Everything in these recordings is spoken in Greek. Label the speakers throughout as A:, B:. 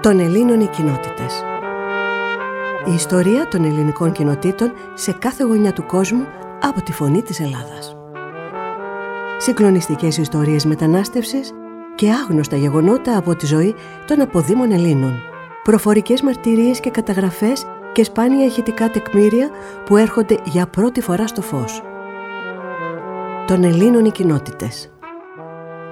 A: Των Ελλήνων οι κοινότητες. Η ιστορία των ελληνικών κοινοτήτων σε κάθε γωνιά του κόσμου από τη φωνή της Ελλάδας. Συγκλονιστικές ιστορίες μετανάστευσης και άγνωστα γεγονότα από τη ζωή των αποδήμων Ελλήνων. Προφορικές μαρτυρίες και καταγραφές και σπάνια ηχητικά τεκμήρια που έρχονται για πρώτη φορά στο φως. Των Ελλήνων οι κοινότητες.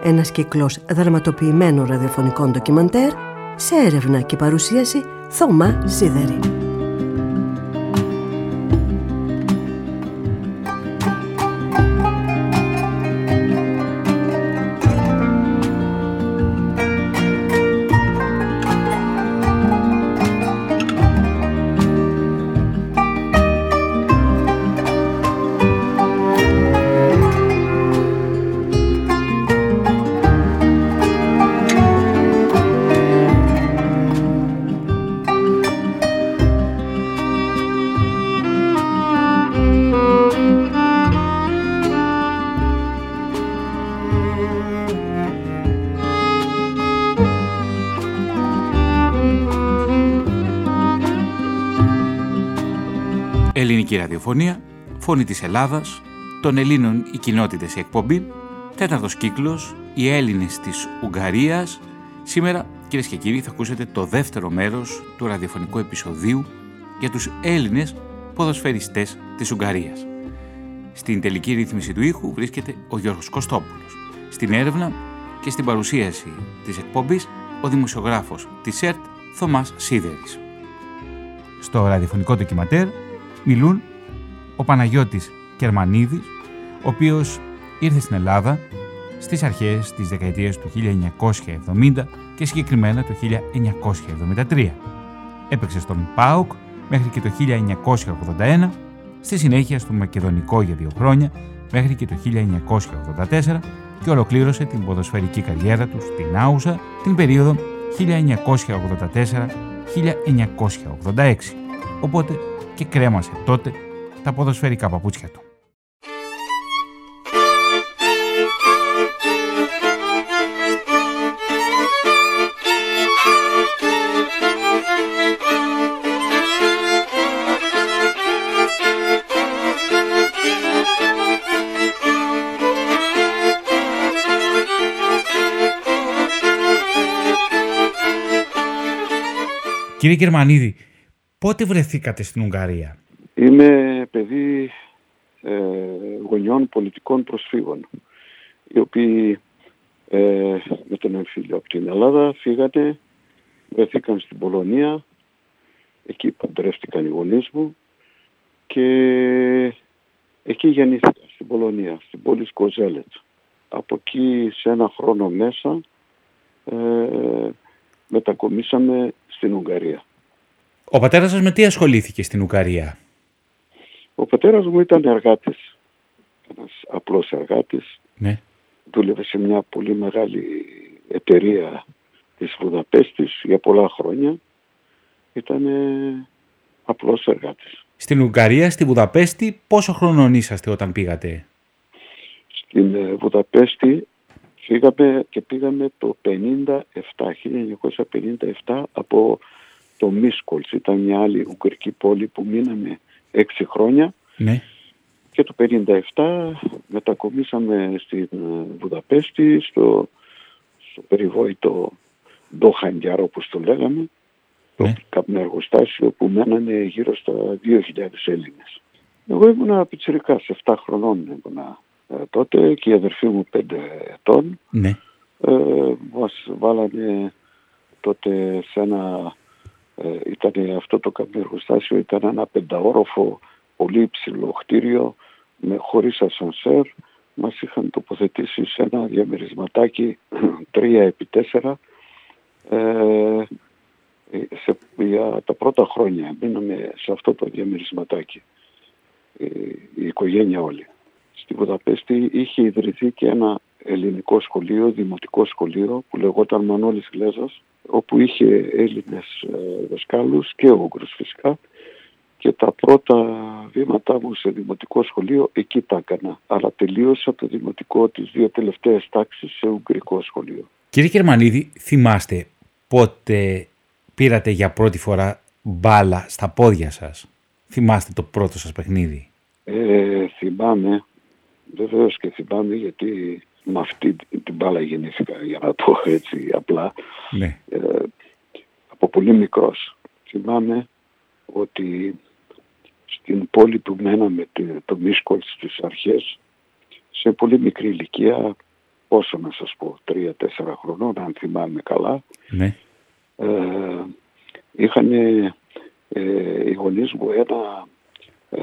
A: Ένας κύκλος δραματοποιημένων ραδιοφωνικών ντοκιμαντέρ σε έρευνα και παρουσίαση Θωμά Σίδερη.
B: Ραδιοφωνία, φωνή της Ελλάδας, των Ελλήνων οι κοινότητες η εκπομπή, τέταρτος κύκλος, οι Έλληνες της Ουγγαρίας. Σήμερα, κυρίες και κύριοι, θα ακούσετε το δεύτερο μέρος του ραδιοφωνικού επεισοδίου για τους Έλληνες ποδοσφαιριστές της Ουγγαρίας. Στην τελική ρύθμιση του ήχου βρίσκεται ο Γιώργος Κωστόπουλος. Στην έρευνα και στην παρουσίαση της εκπομπής ο δημοσιογράφος της ΕΡΤ Θωμάς Σίδερης. Στο ραδιοφωνικό ντοκιματέρ μιλούν ο Παναγιώτης Κερμανίδης, ο οποίος ήρθε στην Ελλάδα στις αρχές της δεκαετίας του 1970 και συγκεκριμένα το 1973. Έπαιξε στον ΠΑΟΚ μέχρι και το 1981, στη συνέχεια στο Μακεδονικό για δύο χρόνια μέχρι και το 1984 και ολοκλήρωσε την ποδοσφαιρική καριέρα του στην Άουσα την περίοδο 1984-1986. Οπότε και κρέμασε τότε τα ποδοσφαιρικά παπούτσια του. Κύριε Γερμανίδη, Πότε βρεθήκατε στην Ουγγαρία;
C: Είμαι παιδί ε, γονιών πολιτικών προσφύγων, οι οποίοι ε, με τον εμφύλιο από την Ελλάδα φύγανε, βρεθήκαν στην Πολωνία, εκεί παντρεύτηκαν οι γονείς μου και εκεί γεννήθηκα στην Πολωνία, στην πόλη Σκοζέλετ. Από εκεί σε ένα χρόνο μέσα ε, μετακομίσαμε στην Ουγγαρία.
B: Ο πατέρας σας με τι ασχολήθηκε στην Ουγγαρία;
C: Ο πατέρας μου ήταν εργάτης. Ένας απλός εργάτης.
B: Ναι.
C: Δούλευε σε μια πολύ μεγάλη εταιρεία της Βουδαπέστης για πολλά χρόνια. Ήταν απλός εργάτης.
B: Στην Ουγγαρία, στη Βουδαπέστη, πόσο χρονών είσαστε όταν πήγατε;
C: Στην ε, Βουδαπέστη φύγαμε και πήγαμε το 57, 1957 από το Μίσκολς. Ήταν μια άλλη ουγγρική πόλη που μείναμε έξι χρόνια.
B: Ναι.
C: Και το 57 μετακομίσαμε στην ε, Βουδαπέστη, στο, στο περιβόητο Ντοχαντιάρο όπως το λέγαμε, ναι. το καπνεργοστάσιο που μένανε γύρω στα 2.000 Έλληνες. Εγώ ήμουνα πιτσιρικάς, σε 7 χρονών ήμουνα ε, τότε και η αδερφή μου 5 ετών.
B: Ναι.
C: Ε, μας βάλανε τότε σε ένα ε, ήταν αυτό το καπνεργοστάσιο ήταν ένα πενταόροφο πολύ υψηλό κτίριο με, χωρίς ασανσέρ. Μας είχαν τοποθετήσει σε ένα διαμερισματάκι 3x4 ε, σε, για τα πρώτα χρόνια μείναμε σε αυτό το διαμερισματάκι ε, η οικογένεια όλη. Στη Βουδαπέστη είχε ιδρυθεί και ένα ελληνικό σχολείο, δημοτικό σχολείο που λεγόταν Μανώλης Γλέζας όπου είχε Έλληνες ε, δασκάλους και Ούγγρους φυσικά και τα πρώτα βήματά μου σε δημοτικό σχολείο εκεί τα έκανα. Αλλά τελείωσα το δημοτικό τις δύο τελευταίες τάξεις σε ουγγρικό σχολείο.
B: Κύριε Κερμανίδη, θυμάστε πότε πήρατε για πρώτη φορά μπάλα στα πόδια σας; Θυμάστε το πρώτο σας παιχνίδι;
C: Ε, θυμάμαι, βεβαίως και θυμάμαι γιατί με αυτή την μπάλα γεννήθηκα για να το έτσι απλά.
B: Ναι.
C: Ε, από πολύ μικρός. Θυμάμαι ότι στην πόλη που μέναμε το Μίσκολς στις αρχές σε πολύ μικρή ηλικία όσο να σας πω, τρία-τέσσερα χρονών, αν θυμάμαι καλά,
B: ναι.
C: ε, είχαν ε, οι γονείς μου ένα ε,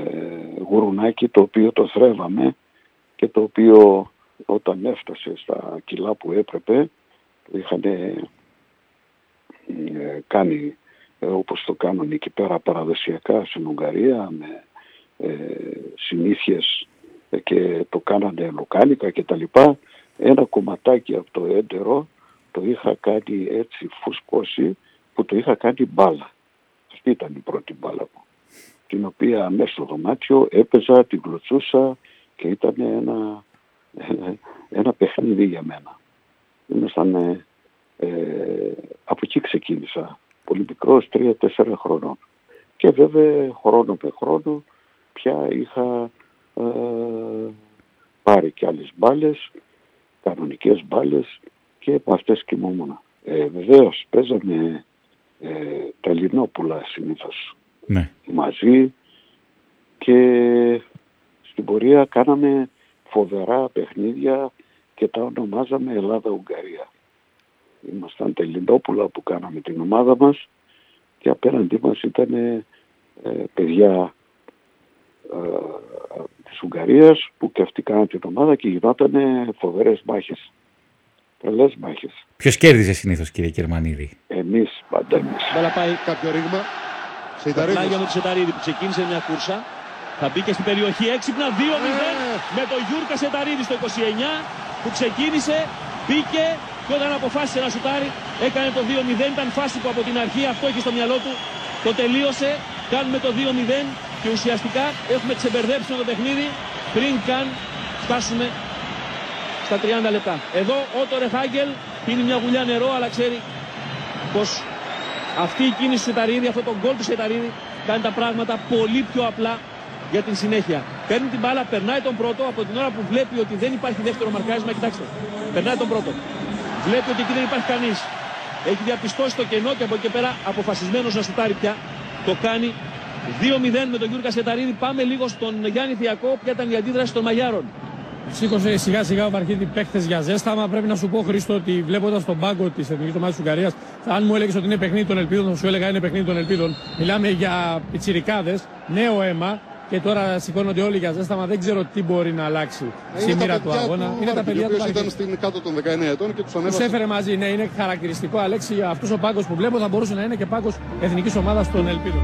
C: γουρουνάκι το οποίο το θρέβαμε και το οποίο όταν έφτασε στα κιλά που έπρεπε είχαν ε, κάνει ε, όπως το κάνουν εκεί πέρα παραδοσιακά στην Ουγγαρία με ε, συνήθειες και το κάνανε λοκάνικα και τα λοιπά ένα κομματάκι από το έντερο το είχα κάνει έτσι φουσκώσει που το είχα κάνει μπάλα. Αυτή ήταν η πρώτη μπάλα μου. Την οποία μέσα στο δωμάτιο έπαιζα, την κλωτσούσα και ήταν ένα, ένα παιχνίδι για μένα. Ήμασταν, ε, ε, από εκεί ξεκίνησα. Πολύ μικρός, τρία-τέσσερα χρονών. Και βέβαια χρόνο με χρόνο πια είχα ε, πάρει και άλλες μπάλες κανονικές μπάλες και από αυτές κοιμόμουν. Ε, βεβαίως παίζαμε ε, τα Λινόπουλα συνήθως
B: ναι.
C: μαζί και στην πορεία κάναμε φοβερά παιχνίδια και τα ονομάζαμε Ελλάδα-Ουγγαρία. Ήμασταν τα Λινόπουλα που κάναμε την ομάδα μας και απέναντί μας ήταν ε, παιδιά ε, της Ουγγαρίας που και αυτοί κάναν την ομάδα και γινόταν φοβερές μάχες. Τρελές μάχες.
B: Ποιος κέρδιζε συνήθως κύριε Κερμανίδη;
C: Εμείς, πάντα εμείς.
D: Μπαλά πάει κάποιο ρήγμα.
E: Σε Πλάγια με Σεταρίδη που ξεκίνησε μια κούρσα. Θα μπει και στην περιοχή έξυπνα 2-0 ε. με το Γιούρκα Σεταρίδη στο 29 που ξεκίνησε, μπήκε και όταν αποφάσισε να σουτάρει έκανε το 2-0. Ήταν φάση που από την αρχή αυτό έχει στο μυαλό του. Το τελείωσε, κάνουμε το 2-0 και ουσιαστικά έχουμε ξεμπερδέψει το παιχνίδι πριν καν φτάσουμε στα 30 λεπτά. Εδώ ο Τόρε Χάγκελ πίνει μια γουλιά νερό αλλά ξέρει πως αυτή η κίνηση του Σεταρίδη, αυτό το γκολ του Σεταρίδη κάνει τα πράγματα πολύ πιο απλά για την συνέχεια. Παίρνει την μπάλα, περνάει τον πρώτο από την ώρα που βλέπει ότι δεν υπάρχει δεύτερο μαρκάρισμα. Κοιτάξτε, περνάει τον πρώτο. Βλέπει ότι εκεί δεν υπάρχει κανείς. Έχει διαπιστώσει το κενό και από εκεί πέρα αποφασισμένος να σουτάρει πια. Το κάνει 2-0 με τον Γιώργο Κασεταρίδη. Πάμε λίγο στον Γιάννη Θιακό. Ποια ήταν η αντίδραση των Μαγιάρων;
F: Σήκωσε σιγά σιγά ο Βαρχίδη παίχτες για ζέσταμα. Πρέπει να σου πω, Χρήστο, ότι βλέποντας τον πάγκο της Εθνικής Ομάδας της Ουγγαρίας, αν μου έλεγες ότι είναι παιχνίδι των ελπίδων, θα σου έλεγα είναι παιχνίδι των ελπίδων. Μιλάμε για πιτσιρικάδες, νέο αίμα και τώρα σηκώνονται όλοι για ζέσταμα. Δεν ξέρω τι μπορεί να αλλάξει στη μοίρα του αγώνα.
D: είναι τα παιδιά του. ήταν στην κάτω των 19 ετών και τους ανέβασε.
F: Τους έφερε μαζί, ναι, είναι χαρακτηριστικό. Αλέξη, αυτός ο πάγκος που βλέπω θα μπορούσε να είναι και πάγκος εθνικής ομάδας των ελπίδων.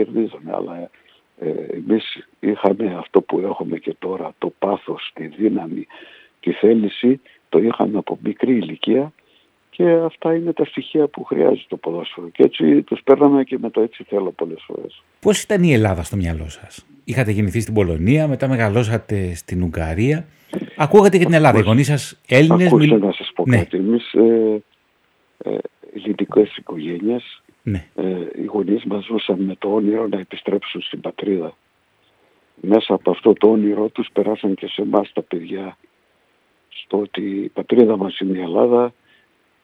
C: Ελληνόπουλα τους κερδίζανε αλλά ε, εμείς είχαμε αυτό που έχουμε και τώρα το πάθος, τη δύναμη, τη θέληση το είχαμε από μικρή ηλικία και αυτά είναι τα στοιχεία που χρειάζεται το ποδόσφαιρο. Και έτσι τους παίρναμε και με το έτσι θέλω πολλές φορές.
B: Πώς ήταν η Ελλάδα στο μυαλό σας; Είχατε γεννηθεί στην Πολωνία, μετά μεγαλώσατε στην Ουγγαρία. Ακούγατε και την Ελλάδα. Οι γονείς σας Έλληνες...
C: Ακούστε να σας πω ναι. κάτι. Εμείς ε, ε, ελληνικές οικογένειες, ναι. ε, οι γονείς μας ζούσαν με το όνειρο να επιστρέψουν στην πατρίδα. Μέσα από αυτό το όνειρο τους περάσαν και σε εμάς τα παιδιά στο ότι η πατρίδα μας είναι η Ελλάδα,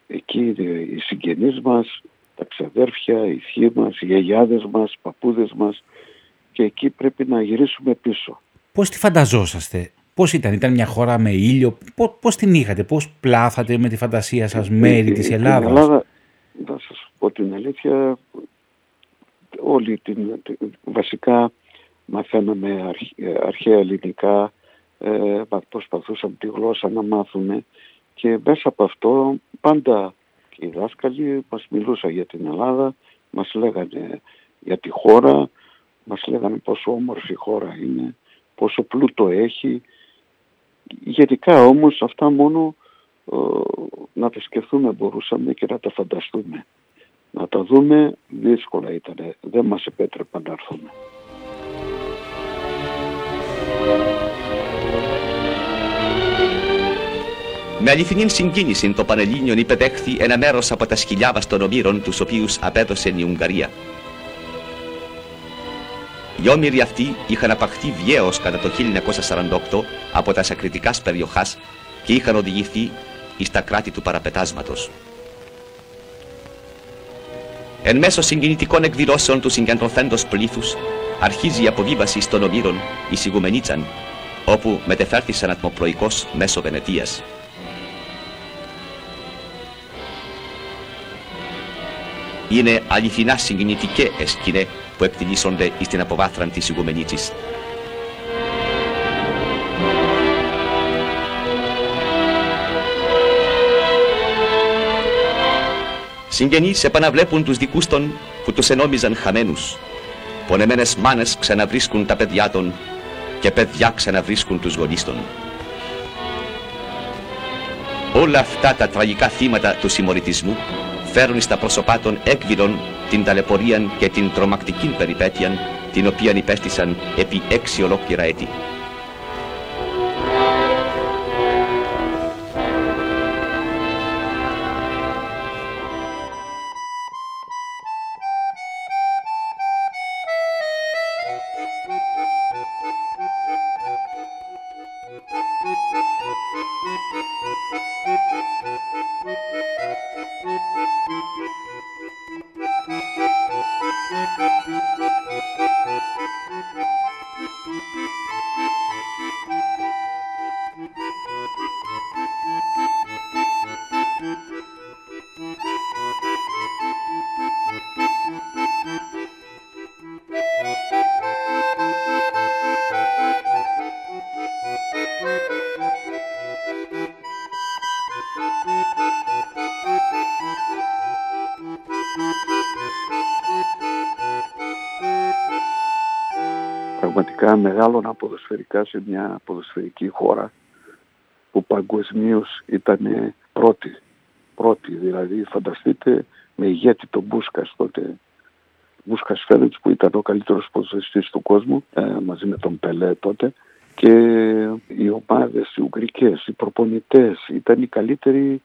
C: εκεί είναι οι συγγενείς μας, τα ξαδέρφια, οι θείοι μας, οι γιαγιάδες μας, οι παππούδες μας και εκεί πρέπει να γυρίσουμε πίσω.
B: Πώς τη φανταζόσαστε, πώς ήταν, ήταν μια χώρα με ήλιο, πώς, πώς την είχατε, πώς πλάθατε με τη φαντασία σας ε, μέρη της Ελλάδας;
C: Στην Ελλάδα, να σας πω την αλήθεια, όλοι την, βασικά μαθαίναμε αρχαία ελληνικά, ε, προσπαθούσαμε τη γλώσσα να μάθουμε και μέσα από αυτό πάντα οι δάσκαλοι μας μιλούσαν για την Ελλάδα, μας λέγανε για τη χώρα, μας λέγανε πόσο όμορφη η χώρα είναι, πόσο πλούτο έχει. Γενικά όμως αυτά μόνο ε, να τα σκεφτούμε μπορούσαμε και να τα φανταστούμε. Να τα δούμε δύσκολα ήταν, δεν μας επέτρεπαν να έρθουμε.
G: Με αληθινή συγκίνηση το Πανελλήνιο υπεδέχθη ένα μέρος από τα σκυλιά των ομήρων τους οποίους απέδωσε η Ουγγαρία. Οι όμοιροι αυτοί είχαν απαχθεί βιαίως κατά το 1948 από τα σακριτικάς περιοχάς και είχαν οδηγηθεί στα κράτη του παραπετάσματος. Εν μέσω συγκινητικών εκδηλώσεων του συγκεντρωθέντος πλήθους αρχίζει η αποβίβαση των ομήρων η Σιγουμενίτσαν όπου μετεφέρθησαν ατμοπλοϊκώς μέσω Βενετίας. είναι αληθινά συγκινητικές σκηνές που εκτελήσονται στην αποβάθραν της ηγουμενίτσης. Συγγενείς επαναβλέπουν τους δικούς των που τους ενόμιζαν χαμένους. Πονεμένες μάνες ξαναβρίσκουν τα παιδιά των και παιδιά ξαναβρίσκουν τους γονείς των. Όλα αυτά τα τραγικά θύματα του συμμορητισμού φέρουν στα πρόσωπά των έκβηλων την ταλαιπωρία και την τρομακτική περιπέτεια την οποία υπέστησαν επί έξι ολόκληρα έτη.
C: Μεγάλωνα ποδοσφαιρικά σε μια ποδοσφαιρική χώρα που παγκοσμίως ήταν πρώτη. Πρώτη, δηλαδή φανταστείτε με ηγέτη τον Μπούσκας τότε Βούσκας Φέρετς που ήταν ο καλύτερος ποδοσφαιριστής του κόσμου ε, μαζί με τον Πελέ τότε και οι ομάδες, οι Ουγγρικές, οι προπονητές ήταν οι καλύτεροι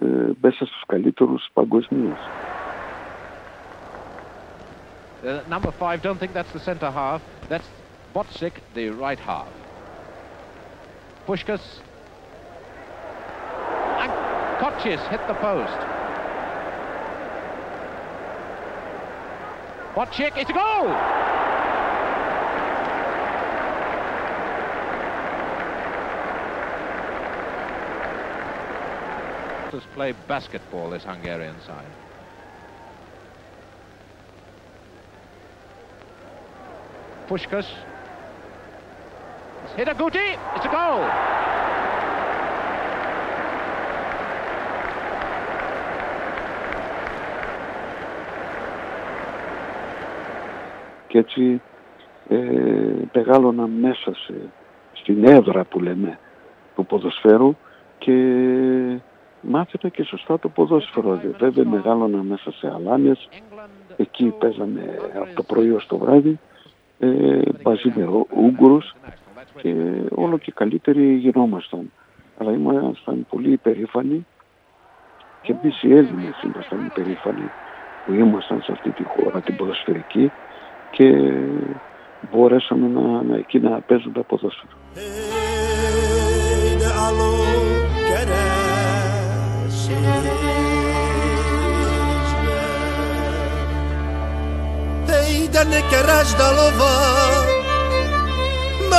C: ε, μέσα στους καλύτερους παγκοσμίως.
H: Uh, number five, don't think that's the centre half. That's Botsik, the right half. Pushkas. And hit the post. Botsik, it's a goal! Let's play basketball, this Hungarian side. Pushkas. It's hit a gootee. It's a goal.
C: Και έτσι ε, μεγάλωνα μέσα σε, στην έδρα που λέμε του ποδοσφαίρου και μάθαινα και σωστά το ποδόσφαιρο. Βέβαια μεγάλωνα μέσα σε αλάνες, εκεί παίζαμε από το πρωί ως το βράδυ ε, μαζί με Ούγγρους και όλο και καλύτεροι γινόμασταν. Αλλά ήμασταν πολύ υπερήφανοι και εμείς οι Έλληνες ήμασταν υπερήφανοι που ήμασταν σε αυτή τη χώρα την ποδοσφαιρική και μπορέσαμε να, να, εκεί να παίζουμε ποδόσφαιρο.
I: ήταν κεράς τα λοβά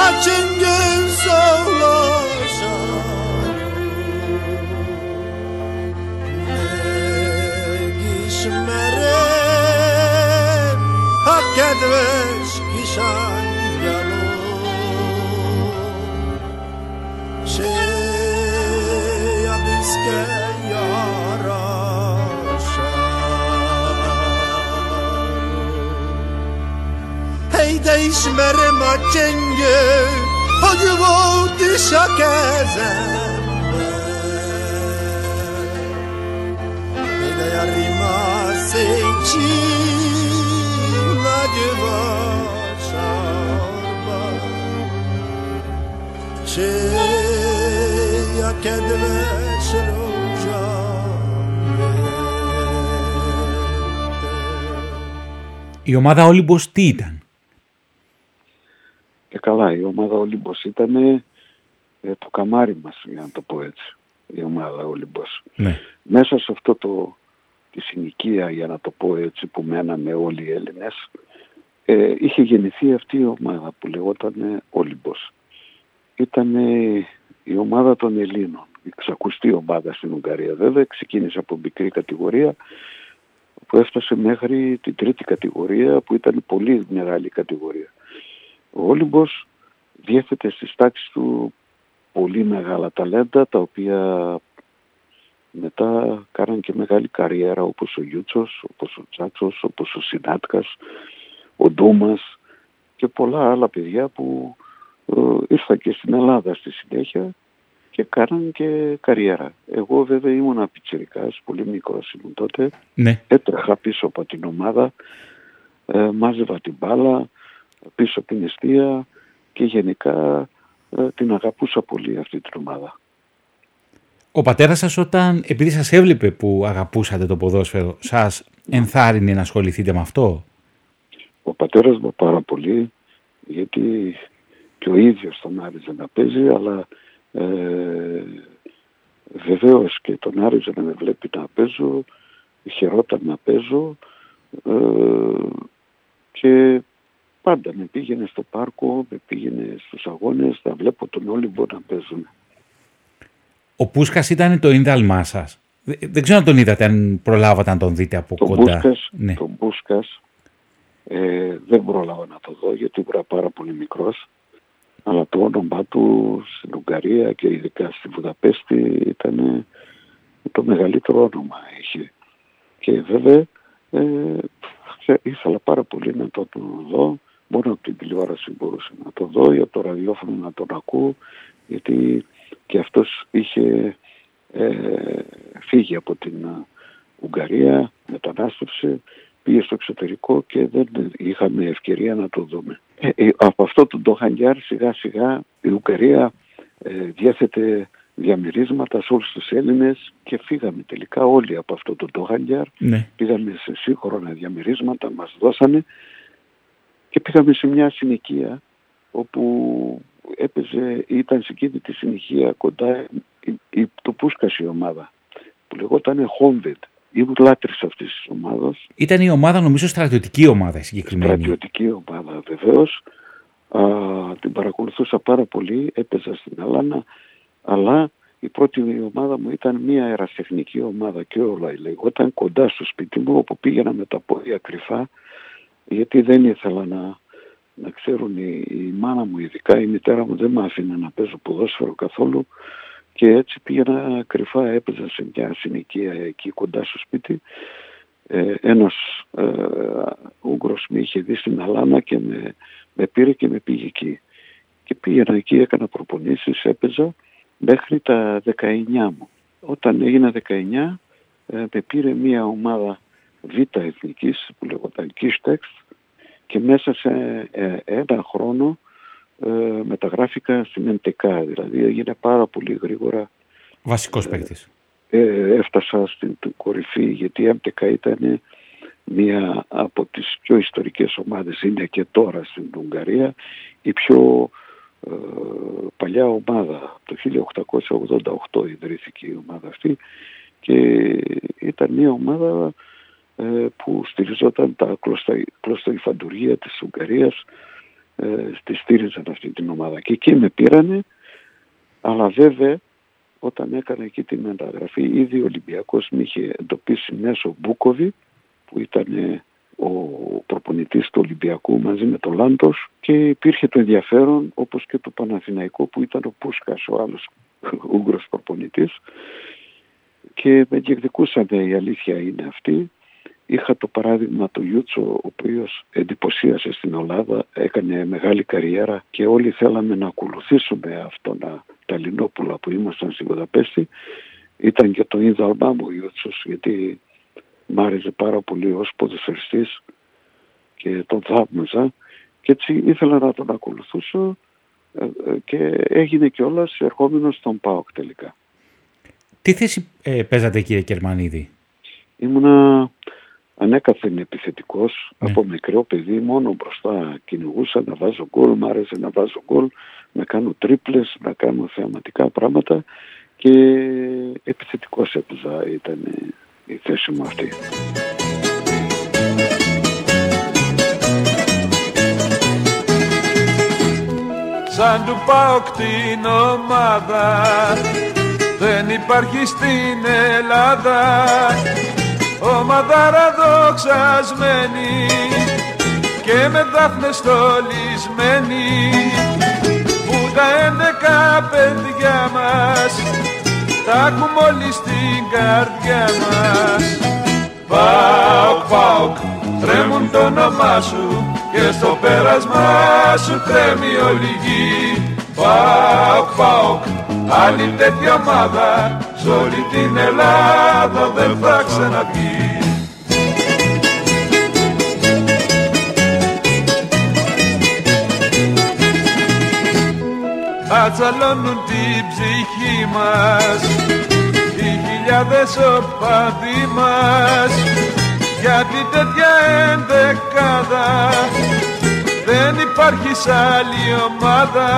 I: haçın gün soğlaşar Ne gişmeren hak edveş gişar değişmere maçenge Hadi volti şakezembe Bile yarima seçi Nadiva şarba Şeya kedveş roja
B: Η ομάδα Όλυμπος τι ήταν?
C: Και καλά, η ομάδα Ολύμπος ήταν ε, το καμάρι μας, για να το πω έτσι, η ομάδα Ολύμπος.
B: Ναι.
C: Μέσα σε αυτό το, τη συνοικία, για να το πω έτσι, που μέναμε όλοι οι Έλληνες, ε, είχε γεννηθεί αυτή η ομάδα που λεγόταν Όλυμπος. Ήταν η ομάδα των Ελλήνων, η ξακουστή ομάδα στην Ουγγαρία βέβαια, ξεκίνησε από μικρή κατηγορία, που έφτασε μέχρι την τρίτη κατηγορία που ήταν πολύ μεγάλη κατηγορία. Ο Όλυμπος διέθετε στις τάξεις του πολύ μεγάλα ταλέντα τα οποία μετά κάναν και μεγάλη καριέρα όπως ο Γιούτσος, όπως ο Τσάτσος, όπως ο Σινάτκας, ο Ντούμας και πολλά άλλα παιδιά που ε, ήρθαν και στην Ελλάδα στη συνέχεια και κάναν και καριέρα. Εγώ βέβαια ήμουν πιτσιρικάς, πολύ μικρός ήμουν τότε.
B: Ναι.
C: Έτρεχα πίσω από την ομάδα, ε, μάζευα την μπάλα, πίσω από την αιστεία και γενικά ε, την αγαπούσα πολύ αυτή την ομάδα.
B: Ο πατέρας σας όταν, επειδή σας έβλεπε που αγαπούσατε το ποδόσφαιρο, σας ενθάρρυνε να ασχοληθείτε με αυτό;
C: Ο πατέρας μου πάρα πολύ, γιατί και ο ίδιος τον άριζε να παίζει, αλλά ε, βεβαίως και τον άριζε να με βλέπει να παίζω, χαιρόταν να παίζω ε, και Πάντα με πήγαινε στο πάρκο, με πήγαινε στους αγώνες, θα βλέπω τον Όλυμπο να παίζουν.
B: Ο Πούσκας ήταν το ίνδαλμά σας. Δεν ξέρω αν τον είδατε, αν προλάβατε να τον δείτε από
C: τον
B: κοντά.
C: Μπούσκας,
B: ναι.
C: Τον Μπούσκας ε, δεν πρόλαβα να το δω γιατί ήμουν πάρα πολύ μικρός. Αλλά το όνομά του στην Ουγγαρία και ειδικά στη Βουδαπέστη ήταν το μεγαλύτερο όνομα είχε. Και βέβαια ε, ήθελα πάρα πολύ να το, το δω. Μόνο από την τηλεόραση μπορούσα να το δω ή από το ραδιόφωνο να τον ακούω γιατί και αυτός είχε ε, φύγει από την Ουγγαρία, μετανάστευσε, πήγε στο εξωτερικό και δεν είχαμε ευκαιρία να το δούμε. Ε, ε, από αυτό το Ντοχανγκιάρ σιγά σιγά η Ουγγαρία ε, διέθετε διαμερίσματα σε όλους τους Έλληνες και φύγαμε τελικά όλοι από αυτό το Ντοχανγκιάρ.
B: Ναι.
C: Πήγαμε σε σύγχρονα διαμερίσματα, μας δώσανε και πήγαμε σε μια συνοικία όπου έπαιζε, ήταν σε εκείνη τη συνοικία κοντά η, η, το Πούσκας η ομάδα που λεγόταν Χόμβετ. Ήμουν λάτρης αυτής της ομάδας.
B: Ήταν η ομάδα νομίζω στρατιωτική ομάδα συγκεκριμένη.
C: Στρατιωτική ομάδα βεβαίως. Α, την παρακολουθούσα πάρα πολύ, έπαιζα στην Αλάνα, αλλά η πρώτη ομάδα μου ήταν μια αεραστεχνική ομάδα και όλα λεγόταν κοντά στο σπίτι μου όπου πήγαινα με τα πόδια κρυφά γιατί δεν ήθελα να, να ξέρουν η, η μάνα μου ειδικά η μητέρα μου δεν με άφηνε να παίζω ποδόσφαιρο καθόλου. Και έτσι πήγαινα κρυφά έπαιζα σε μια συνοικία εκεί κοντά στο σπίτι. Ε, ένας ε, Ούγγρος με είχε δει στην Αλάνα και με, με πήρε και με πήγε εκεί. Και πήγαινα εκεί έκανα προπονήσεις έπαιζα μέχρι τα 19 μου. Όταν έγινα 19 ε, με πήρε μια ομάδα β' εθνικής που λεγόταν Κίστεξ και μέσα σε ε, ένα χρόνο ε, μεταγράφηκα στην MTK, δηλαδή έγινε πάρα πολύ γρήγορα.
B: Βασικός παίκτης.
C: Ε, έφτασα στην κορυφή γιατί η MTK ήταν μία από τις πιο ιστορικές ομάδες, είναι και τώρα στην Ουγγαρία, η πιο ε, παλιά ομάδα. Το 1888 ιδρύθηκε η ομάδα αυτή και ήταν μια ομάδα ε, που στηριζόταν τα κλωστοϊφαντουργία της Ουγγαρίας ε, στη στήριζαν αυτή την ομάδα. Και εκεί με πήρανε αλλά βέβαια όταν έκανα εκεί την μεταγραφή ήδη ο Ολυμπιακός με είχε εντοπίσει μέσω Μπούκοβι που ήταν ο προπονητής του Ολυμπιακού μαζί με τον Λάντος και υπήρχε το ενδιαφέρον όπως και του Παναθηναϊκού που ήταν ο Πούσκας ο άλλος Ούγγρος προπονητής. Και με διεκδικούσανε η αλήθεια είναι αυτή Είχα το παράδειγμα του Ιούτσο, ο οποίος εντυπωσίασε στην Ελλάδα, έκανε μεγάλη καριέρα και όλοι θέλαμε να ακολουθήσουμε αυτόν τα Λινόπουλα που ήμασταν στην Βουδαπέστη. Ήταν και το ίδαλμά μου ο Ιούτσος, γιατί μ' άρεσε πάρα πολύ ως ποδοσφαιριστής και τον θαύμαζα και έτσι ήθελα να τον ακολουθήσω ε, ε, και έγινε κιόλας ερχόμενος στον ΠΑΟΚ τελικά.
B: Τι θέση ε, παίζατε κύριε Κερμανίδη;
C: Ήμουνα ανέκαθεν επιθετικός ναι. από μικρό παιδί μόνο μπροστά κυνηγούσα να βάζω γκολ, μ' άρεσε να βάζω γκολ, να κάνω τρίπλες, να κάνω θεαματικά πράγματα και επιθετικός έπαιζα ήταν η θέση μου αυτή.
J: Σαν του πάω την ομάδα δεν υπάρχει στην Ελλάδα ομαδάρα δοξασμένη και με δάφνες στολισμένη που τα έντεκα παιδιά μας τα έχουμε όλοι στην καρδιά μας. Πάοκ, πάοκ, τρέμουν το όνομά σου και στο πέρασμά σου τρέμει όλη γη Πάοκ, πάοκ, άλλη τέτοια ομάδα Σ' όλη την Ελλάδα δεν θα ξαναβγεί. Ατσαλώνουν την ψυχή μας Οι χιλιάδες οπαδοί μας. Γιατί τέτοια ενδεκάδα Δεν υπάρχει σ' άλλη ομάδα.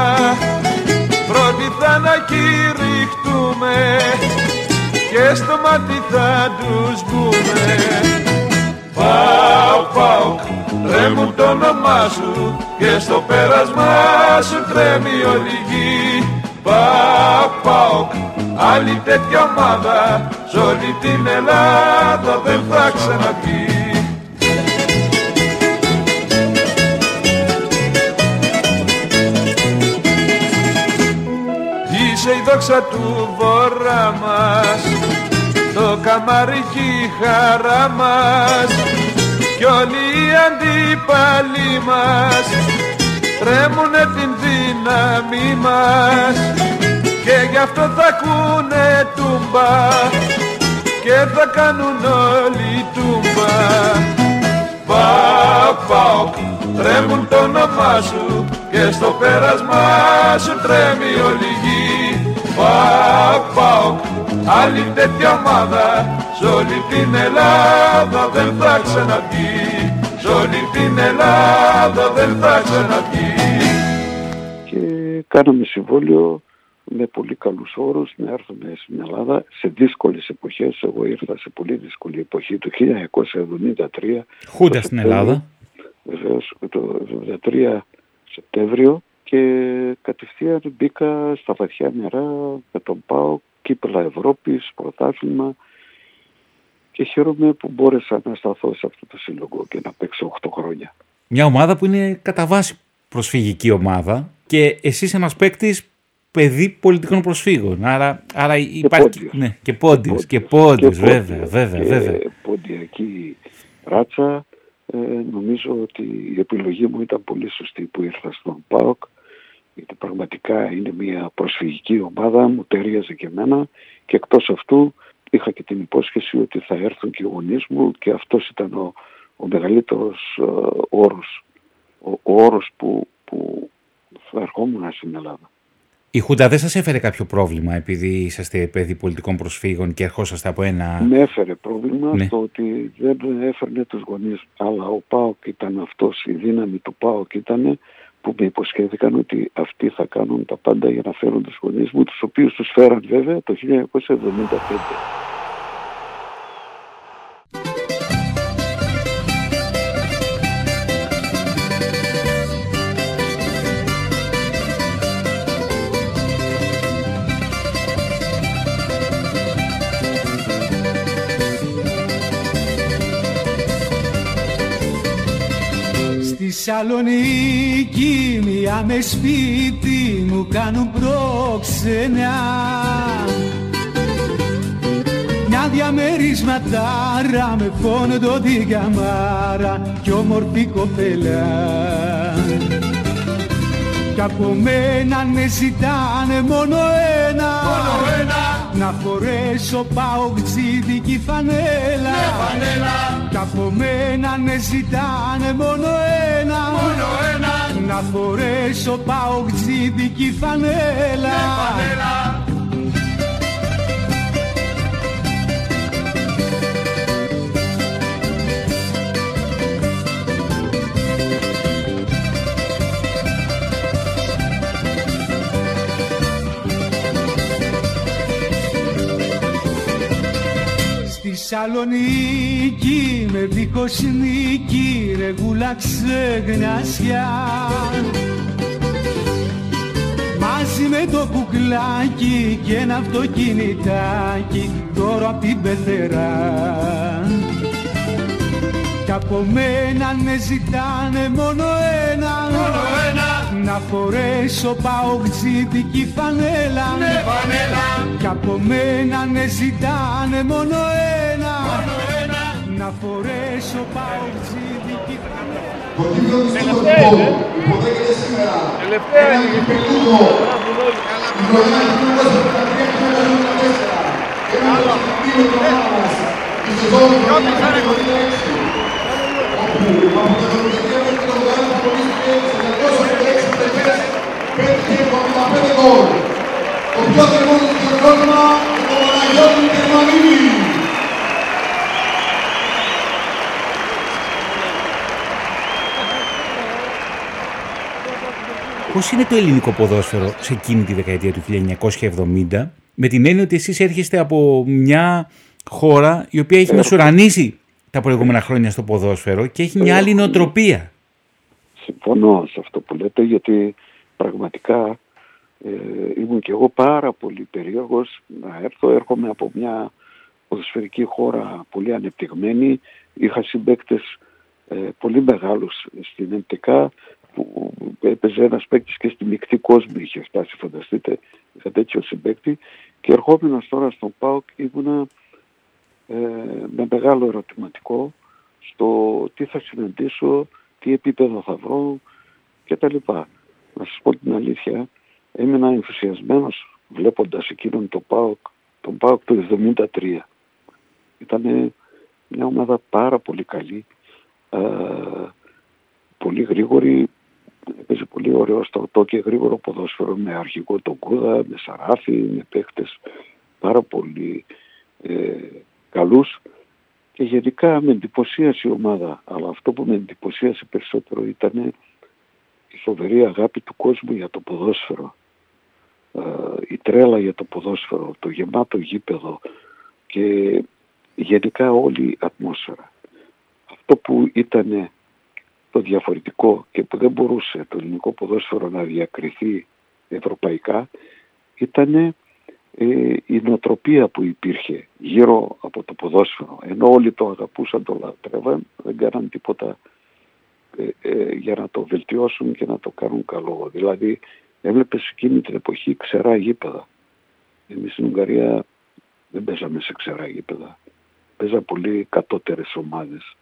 J: Πρώτη θα να κηρυχτούμε και στο μάτι θα τους μπούμε. Πάω, πάω, τρέμουν το όνομά σου και στο πέρασμά σου τρέμει όλη γη Πάοκ, πάοκ, άλλη τέτοια ομάδα Σ' όλη την Ελλάδα δεν θα ξαναβγεί δόξα του βορρά μας. Το καμαρίκι χαρά μας. Κι όλοι οι αντίπαλοι μας Τρέμουνε την δύναμη μας. Και γι' αυτό θα ακούνε τούμπα Και θα κάνουν όλοι τούμπα. Πάω, πάω, τρέμουν το όνομά σου Και στο πέρασμα σου τρέμει όλη γη Πάω, πάω, άλλη τέτοια ομάδα Σ' όλη την Ελλάδα δεν θα ξαναβγεί Σ' όλη την Ελλάδα δεν θα ξαναβγεί
C: Και κάναμε συμβόλαιο με πολύ καλούς όρους να έρθουμε στην Ελλάδα σε δύσκολες εποχές. Εγώ ήρθα σε πολύ δύσκολη εποχή το 1973.
B: Χούντα στην Ελλάδα.
C: Βεβαίως το 1973 Σεπτέμβριο και κατευθείαν μπήκα στα βαθιά νερά με τον ΠΑΟ, κύπελα Ευρώπης, πρωτάθλημα και χαίρομαι που μπόρεσα να σταθώ σε αυτό το σύλλογο και να παίξω 8 χρόνια.
B: Μια ομάδα που είναι κατά βάση προσφυγική ομάδα και εσύ ένας παίκτης παιδί πολιτικών προσφύγων. Άρα, άρα υπάρχει.
C: πόντιος.
B: Ναι, και πόντιος. Και πόντιος, βέβαια, βέβαια,
C: και
B: βέβαια.
C: ποντιακή ράτσα. Ε, νομίζω ότι η επιλογή μου ήταν πολύ σωστή που ήρθα στον ΠΑΟΚ γιατί πραγματικά είναι μια προσφυγική ομάδα, μου ταιριάζει και εμένα και εκτός αυτού είχα και την υπόσχεση ότι θα έρθουν και οι γονείς μου και αυτός ήταν ο, ο μεγαλύτερος ε, όρος, ο, ο όρος που, που θα ερχόμουν στην Ελλάδα.
B: Η Χούντα δεν σας έφερε κάποιο πρόβλημα επειδή είσαστε παιδί πολιτικών προσφύγων και ερχόσαστε από ένα.
C: Με έφερε πρόβλημα
B: Ναι.
C: το ότι δεν έφερνε τους γονείς αλλά ο ΠΑΟΚ ήταν αυτός, η δύναμη του ΠΑΟΚ ήταν που με υποσχέθηκαν ότι αυτοί θα κάνουν τα πάντα για να φέρουν τους γονείς μου, τους οποίους τους φέραν βέβαια το 1975.
K: Στη Σαλονίκη μία με σπίτι μου κάνουν πρόξενα. Μια διαμερισματάρα με φόντο την καμάρα κι όμορφη κοπέλα. Κι από μένα με ζητάνε μόνο ένα Να φορέσω πάω ξύδικη φανέλα. Κι από μένα με ζητάνε μόνο ένα. Να φορέσω πάω ξύδικη φανέλα Στη Σαλονίκη με δίχως νίκη ρε γούλα ξεγνασιά Μαζί με το κουκλάκι και ένα αυτοκινητάκι τώρα απ' την πεθερά. Κι από μένα με ζητάνε μόνο ένα. Να φορέσω πάω ξύδικη φανέλα. Κι από μένα με ζητάνε μόνο ένα Να φορέσω πάω ξύδικη φανέλα
J: υποδέχεται σήμερα έναν κυπελούχο η χρονιά του 1973-1974 έναν προσωπικό του ομάδας τη σεζόν του 1976 όπου από το Ευρωβουλευτικό και το Βουλγαρικό πρωτίστηκε σε 286 τελικές πέτυχε 75 γκολ. Το πιο θερμό του χειροκρότημα το Παναγιώτης Γερμανίδης.
B: Πώς είναι το ελληνικό ποδόσφαιρο σε εκείνη τη δεκαετία του 1970, με την έννοια ότι εσείς έρχεστε από μια χώρα η οποία έχει μεσουρανίσει τα προηγούμενα χρόνια στο ποδόσφαιρο και έχει μια άλλη νοοτροπία;
C: Συμφωνώ σε αυτό που λέτε γιατί πραγματικά Ε, ήμουν και εγώ πάρα πολύ περίεργος να έρθω. Έρχομαι από μια ποδοσφαιρική χώρα πολύ ανεπτυγμένη. Είχα συμπαίκτες ε, πολύ μεγάλους στην ΕΜΤΚ που έπαιζε ένας παίκτης και στη μεικτή κόσμο είχε φτάσει φανταστείτε είχα τέτοιο συμπαίκτη και ερχόμενος τώρα στον ΠΑΟΚ ήμουνα ε, με μεγάλο ερωτηματικό στο τι θα συναντήσω, τι επίπεδο θα βρω κτλ. Να σας πω την αλήθεια, έμεινα ενθουσιασμένος βλέποντας εκείνον το ΠΑΟΚ, τον ΠΑΟΚ του 1973. Ήταν μια ομάδα πάρα πολύ καλή, ε, πολύ γρήγορη, έπαιζε πολύ ωραίο στρατό και γρήγορο ποδόσφαιρο με αρχικό τον Κούδα, με Σαράφη, με παίχτες πάρα πολύ ε, καλούς και γενικά με εντυπωσίασε η ομάδα. Αλλά αυτό που με εντυπωσίασε περισσότερο ήταν η φοβερή αγάπη του κόσμου για το ποδόσφαιρο. Ε, η τρέλα για το ποδόσφαιρο, το γεμάτο γήπεδο και γενικά όλη η ατμόσφαιρα. Αυτό που ήταν το διαφορετικό και που δεν μπορούσε το ελληνικό ποδόσφαιρο να διακριθεί ευρωπαϊκά ήταν ε, η νοοτροπία που υπήρχε γύρω από το ποδόσφαιρο. Ενώ όλοι το αγαπούσαν, το λατρεύαν, δεν κάναν τίποτα ε, ε, για να το βελτιώσουν και να το κάνουν καλό. Δηλαδή έβλεπες εκείνη την εποχή ξερά γήπεδα. Εμείς στην Ουγγαρία δεν παίζαμε σε ξερά γήπεδα. Παίζα πολύ κατώτερες ομάδες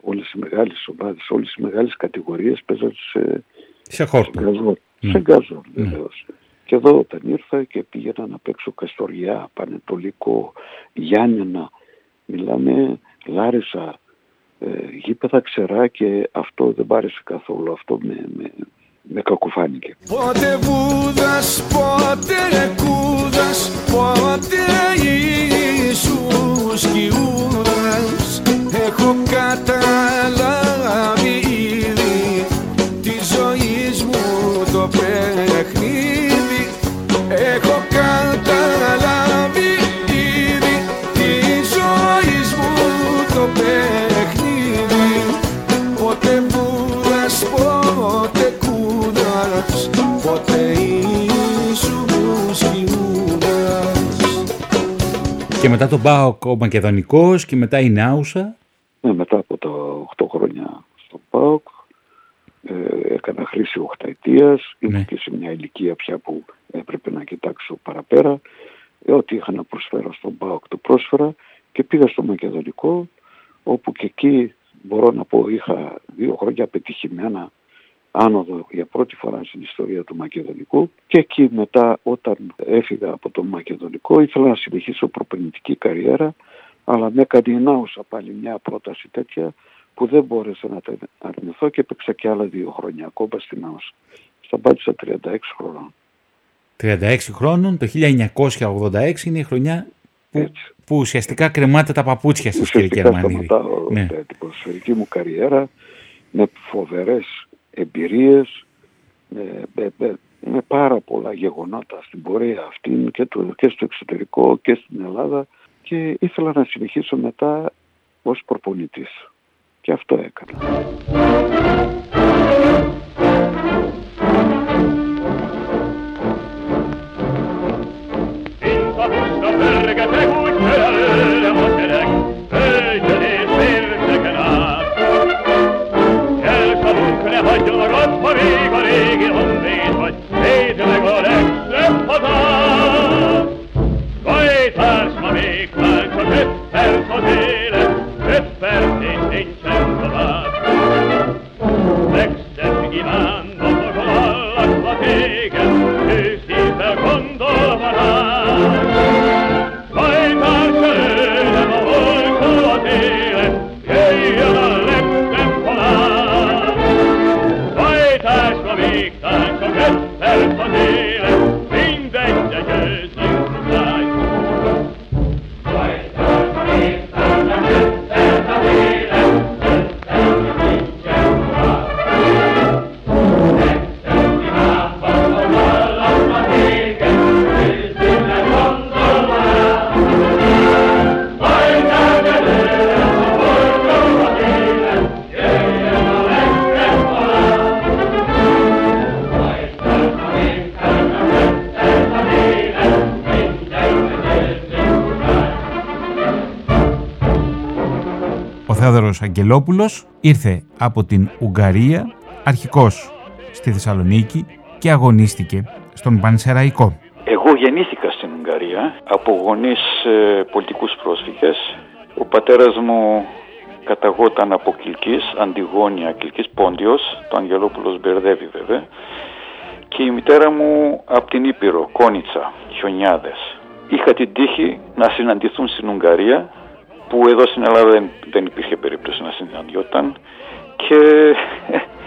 C: όλες οι μεγάλες ομάδες, όλες οι μεγάλες κατηγορίες παίζαν σε,
B: σε χόρτο.
C: Σε Σε γκάζο ναι. βεβαίως. Και εδώ όταν ήρθα και πήγαινα να παίξω Καστοριά, Πανετολικό, Γιάννενα, μιλάμε Λάρισα, ε, γήπεδα ξερά και αυτό δεν πάρεσε καθόλου, αυτό με, με, με κακοφάνηκε.
L: Πότε βούδας, πότε κούδας, πότε έχω καταλάβει ήδη τη ζωή μου το παιχνίδι. Έχω καταλάβει ήδη τη ζωή μου το παιχνίδι. Ποτέ βούλας, ποτέ κούδας ποτέ Ιησούς
B: Και μετά τον Πάοκ ο Μακεδονικός και μετά η Νάουσα.
C: ναι, μετά από τα 8 χρόνια στο ΠΑΟΚ ε, έκανα χρήση οχταετίας, ήμουν ναι. και σε μια ηλικία πια που έπρεπε να κοιτάξω παραπέρα. Ε, ό,τι είχα να προσφέρω στον ΠΑΟΚ το πρόσφερα και πήγα στο Μακεδονικό όπου και εκεί μπορώ να πω είχα δύο χρόνια πετυχημένα άνοδο για πρώτη φορά στην ιστορία του Μακεδονικού και εκεί μετά όταν έφυγα από το Μακεδονικό ήθελα να συνεχίσω προπενητική καριέρα αλλά με έκανε η Νάουσα πάλι μια πρόταση τέτοια που δεν μπόρεσα να την αρνηθώ και έπαιξα και άλλα δύο χρόνια ακόμα στην Νάουσα. Σταμπάτησα 36 χρόνων.
B: 36 χρόνων, το 1986 είναι η χρονιά που, που ουσιαστικά κρεμάτε τα παπούτσια σας κύριε Κερμανίδη.
C: Ουσιαστικά ναι. την ποδοσφαιρική μου καριέρα με φοβερές εμπειρίες, με, με, με, με, πάρα πολλά γεγονότα στην πορεία αυτή και, το, και στο εξωτερικό και στην Ελλάδα και ήθελα να συνεχίσω μετά ως προπονητής. Και αυτό έκανα.
B: Θεόδωρος Αγγελόπουλος ήρθε από την Ουγγαρία, αρχικός στη Θεσσαλονίκη και αγωνίστηκε στον Πανσεραϊκό.
M: Εγώ γεννήθηκα στην Ουγγαρία από γονείς ε, πολιτικούς πρόσφυγες. Ο πατέρας μου καταγόταν από Κιλκής, Αντιγόνια Κιλκής, Πόντιος, το Αγγελόπουλος μπερδεύει βέβαια. Και η μητέρα μου από την Ήπειρο, Κόνιτσα, Χιονιάδες. Είχα την τύχη να συναντηθούν στην Ουγγαρία, που εδώ στην Ελλάδα δεν, δεν υπήρχε περίπτωση να συναντιόταν. Και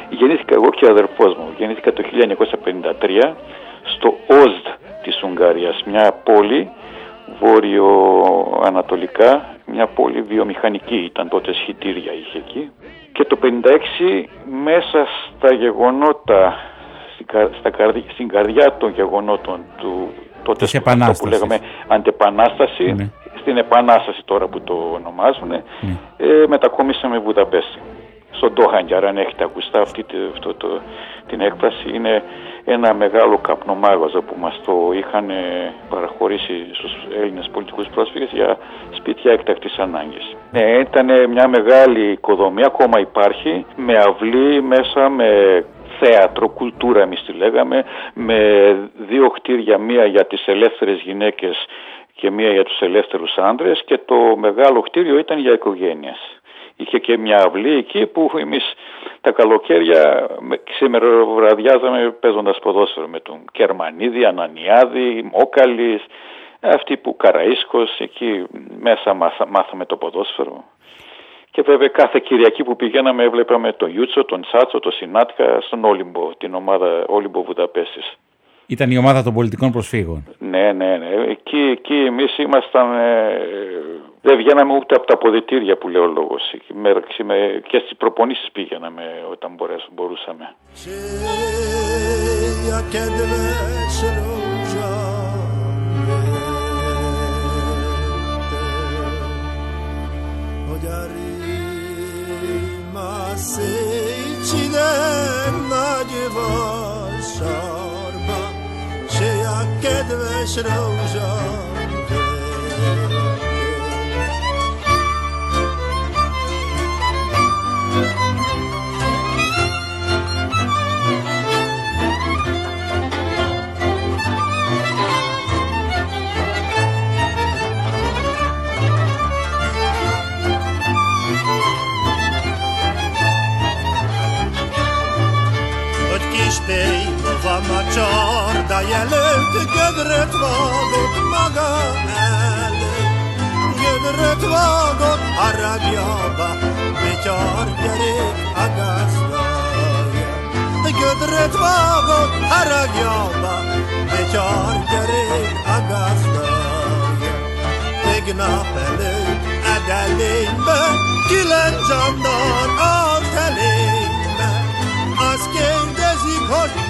M: γεννήθηκα εγώ και ο αδερφός μου. Γεννήθηκα το 1953 στο Όζδ της Ουγγαρίας, μια πόλη βόρειο-ανατολικά, μια πόλη βιομηχανική, ήταν τότε σχητήρια είχε εκεί. Και το 1956 μέσα στα γεγονότα, στα καρδιά, στην καρδιά των γεγονότων του τότε
B: που
M: λέγαμε αντεπανάσταση, ναι. Στην επανάσταση τώρα που το ονομάζουν, ναι. ε, μετακομίσαμε Βουδαπέστη. Στον Τόχαντιαρ, αν έχετε ακούσει αυτή αυτό το, την έκφραση, είναι ένα μεγάλο καπνομάγαζο που μας το είχαν παραχωρήσει στους Έλληνες πολιτικούς πρόσφυγες για σπίτια έκτακτης ανάγκης. Ναι, ήταν μια μεγάλη οικοδομή, ακόμα υπάρχει, με αυλή μέσα, με θέατρο, κουλτούρα εμείς τη λέγαμε, με δύο κτίρια, μία για τις ελεύθερες γυναίκες και μία για τους ελεύθερους άντρες και το μεγάλο κτίριο ήταν για οικογένειες. Είχε και μια αυλή εκεί που εμείς τα καλοκαίρια ξημεροβραδιάζαμε παίζοντας ποδόσφαιρο με τον Κερμανίδη, Ανανιάδη, Μόκαλης, αυτοί που Καραΐσκος, εκεί μέσα μάθαμε το ποδόσφαιρο. Και βέβαια κάθε Κυριακή που πηγαίναμε έβλεπαμε τον Ιούτσο, τον Τσάτσο, τον Σινάτκα στον Όλυμπο, την ομάδα Όλυμπο Βουδαπέστης.
B: Ήταν η ομάδα των πολιτικών προσφύγων.
M: Ναι, ναι, ναι. Εκεί, εκεί εμείς ήμασταν, ε, δεν βγαίναμε ούτε από τα αποδητήρια που λέει ο λόγος. Και στις προπονήσεις πήγαιναμε όταν μπορούσαμε. kedves Przyjakiedweś różowy Od kiszpy, የልብት ገድረት ባጎት ማጋል ገድረት ባጎት አራጊያባ ቤቻር ገሬ አጋስታያ ገድረት ባጎት አራጊያባ ቤቻር ገሬ አጋስታያ ደግና በልብ አዳሌይበ gilen candan al telinle Asken gezi koş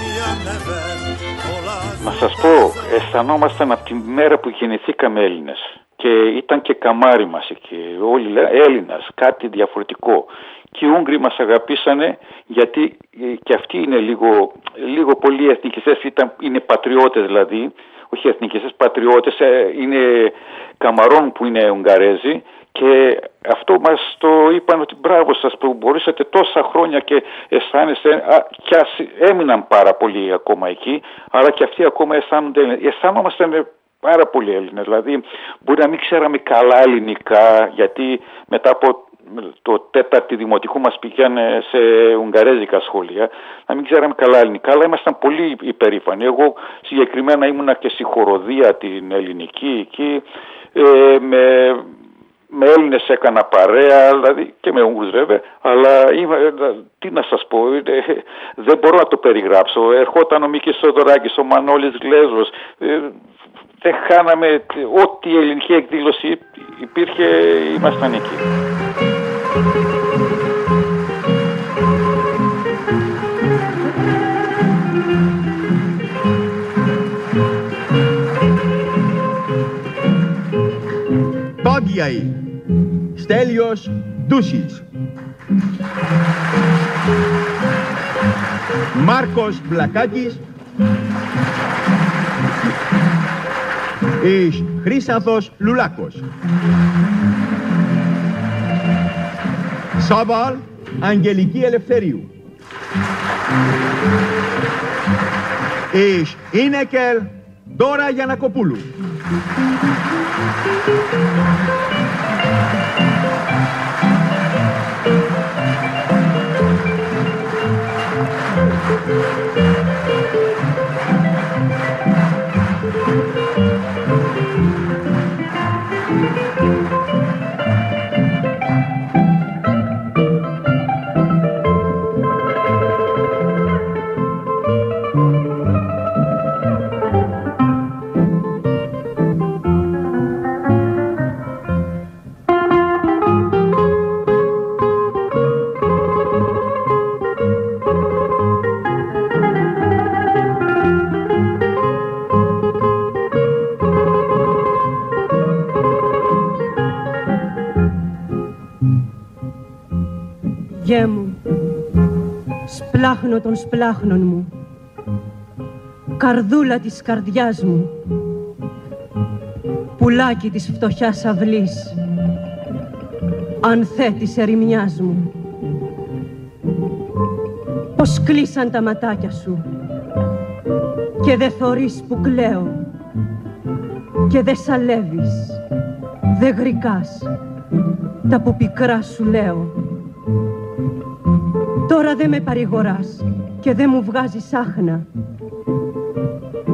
M: να σας πω, αισθανόμασταν από τη μέρα που γεννηθήκαμε Έλληνες. Και ήταν και καμάρι μας εκεί, όλοι λένε Έλληνας, κάτι διαφορετικό. Και οι Ούγγροι μας αγαπήσανε γιατί ε, και αυτοί είναι λίγο, λίγο πολύ εθνικιστές, ήταν, είναι πατριώτες δηλαδή, όχι εθνικιστές, πατριώτες, ε, είναι καμαρών που είναι Ουγγαρέζοι και αυτό μας το είπαν ότι μπράβο σας που μπορούσατε τόσα χρόνια και αισθάνεστε α, και ας έμειναν πάρα πολύ ακόμα εκεί αλλά και αυτοί ακόμα αισθάνονται, αισθάνομαστε πάρα πολύ Έλληνες. Δηλαδή μπορεί να μην ξέραμε καλά ελληνικά γιατί μετά από το τέταρτη δημοτικού μας πηγαίνε σε ουγγαρέζικα σχολεία να μην ξέραμε καλά ελληνικά αλλά ήμασταν πολύ υπερήφανοι. Εγώ συγκεκριμένα ήμουνα και στη χοροδία την ελληνική εκεί ε, με με Έλληνες έκανα παρέα, δηλαδή και με Ούγγρους βέβαια, αλλά είμαι, τι να σας πω, δεν μπορώ να το περιγράψω. Ερχόταν ο Μίκης Σοδωράκης, ο Μανώλης Γλέζος, ε, δεν χάναμε ό,τι ελληνική εκδήλωση υπήρχε, ήμασταν εκεί.
N: Στέλιος Ντούσης Μάρκος Μπλακάκης Εις Χρύσανθος Λουλάκος Σάβαλ Αγγελική Ελευθερίου. Εις Ίνεκελ Δώρα Γιανακοπούλου.
O: Σπλάχνω των σπλάχνων μου, καρδούλα της καρδιάς μου, πουλάκι της φτωχιάς αυλής, ανθέ της ερημιάς μου. Πως κλείσαν τα ματάκια σου. Και δε θωρείς που κλαίω. Και δε σαλεύεις, δε γρικάς τα που πικρά σου λέω. Τώρα δε με παρηγοράς και δε μου βγάζεις άχνα